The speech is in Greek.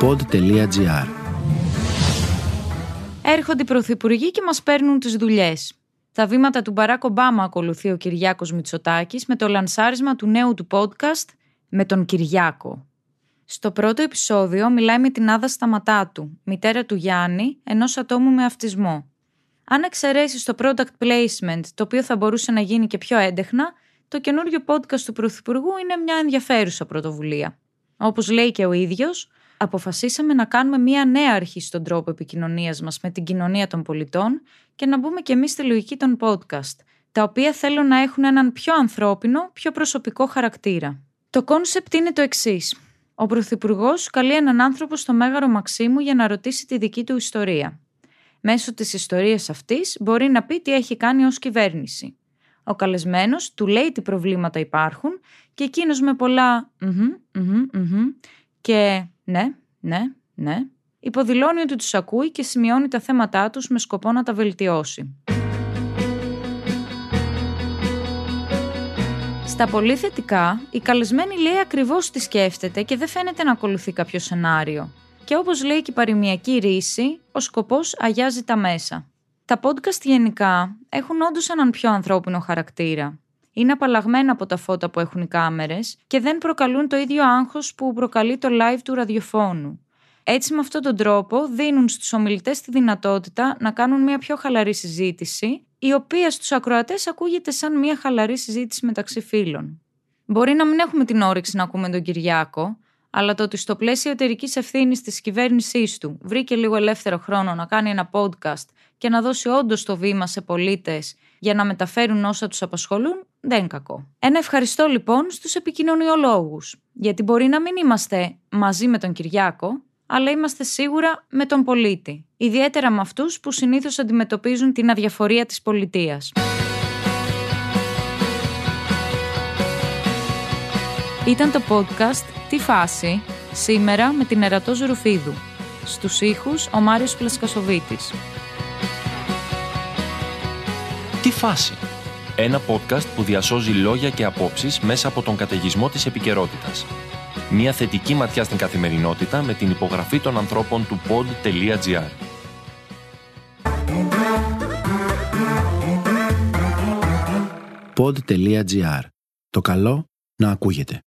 pod.gr Έρχονται οι πρωθυπουργοί και μας παίρνουν τις δουλειές. Τα βήματα του Μπαράκ Ομπάμα ακολουθεί ο Κυριάκος Μητσοτάκης με το λανσάρισμα του νέου του podcast «Με τον Κυριάκο». Στο πρώτο επεισόδιο μιλάει με την Άδα Σταματάτου, μητέρα του Γιάννη, ενός ατόμου με αυτισμό. Αν εξαιρέσεις το product placement, το οποίο θα μπορούσε να γίνει και πιο έντεχνα, το καινούριο podcast του Πρωθυπουργού είναι μια ενδιαφέρουσα πρωτοβουλία. Όπως λέει και ο ίδιος, αποφασίσαμε να κάνουμε μια νέα αρχή στον τρόπο επικοινωνίας μας με την κοινωνία των πολιτών και να μπούμε και εμείς στη λογική των podcast, τα οποία θέλουν να έχουν έναν πιο ανθρώπινο, πιο προσωπικό χαρακτήρα. Το κόνσεπτ είναι το εξής. Ο Πρωθυπουργός καλεί έναν άνθρωπο στο Μέγαρο Μαξίμου για να ρωτήσει τη δική του ιστορία. Μέσω της ιστορίας αυτής μπορεί να πει τι έχει κάνει ως κυβέρνηση. Ο καλεσμένος του λέει τι προβλήματα υπάρχουν και εκείνος με πολλά και ναι, ναι, ναι, υποδηλώνει ότι τους ακούει και σημειώνει τα θέματά τους με σκοπό να τα βελτιώσει. Στα πολύ θετικά, η καλεσμένη λέει ακριβώς τι σκέφτεται και δεν φαίνεται να ακολουθεί κάποιο σενάριο. Και όπως λέει και η παροιμιακή ρίση, ο σκοπός αγιάζει τα μέσα. Τα podcast γενικά έχουν όντως έναν πιο ανθρώπινο χαρακτήρα. Είναι απαλλαγμένα από τα φώτα που έχουν οι κάμερες και δεν προκαλούν το ίδιο άγχος που προκαλεί το live του ραδιοφώνου. Έτσι με αυτόν τον τρόπο δίνουν στους ομιλητές τη δυνατότητα να κάνουν μια πιο χαλαρή συζήτηση, η οποία στους ακροατές ακούγεται σαν μια χαλαρή συζήτηση μεταξύ φίλων. Μπορεί να μην έχουμε την όρεξη να ακούμε τον Κυριάκο, αλλά το ότι στο πλαίσιο εταιρικής ευθύνης της κυβέρνησής του βρήκε λίγο ελεύθερο χρόνο να κάνει ένα podcast και να δώσει όντως το βήμα σε πολίτες για να μεταφέρουν όσα τους απασχολούν, δεν είναι κακό. Ένα ευχαριστώ λοιπόν στους επικοινωνιολόγους, γιατί μπορεί να μην είμαστε μαζί με τον Κυριάκο, αλλά είμαστε σίγουρα με τον πολίτη. Ιδιαίτερα με αυτούς που συνήθως αντιμετωπίζουν την αδιαφορία της πολιτείας. Ήταν το podcast «Τι φάση» σήμερα με την Ερατό Ζουρουφίδου. Στους ήχους ο Μάριος Πλασκασοβίτης. «Τι φάση» Ένα podcast που διασώζει λόγια και απόψεις μέσα από τον καταιγισμό της επικαιρότητας. Μια θετική ματιά στην καθημερινότητα με την υπογραφή των ανθρώπων του pod.gr. pod.gr. Το καλό να ακούγεται.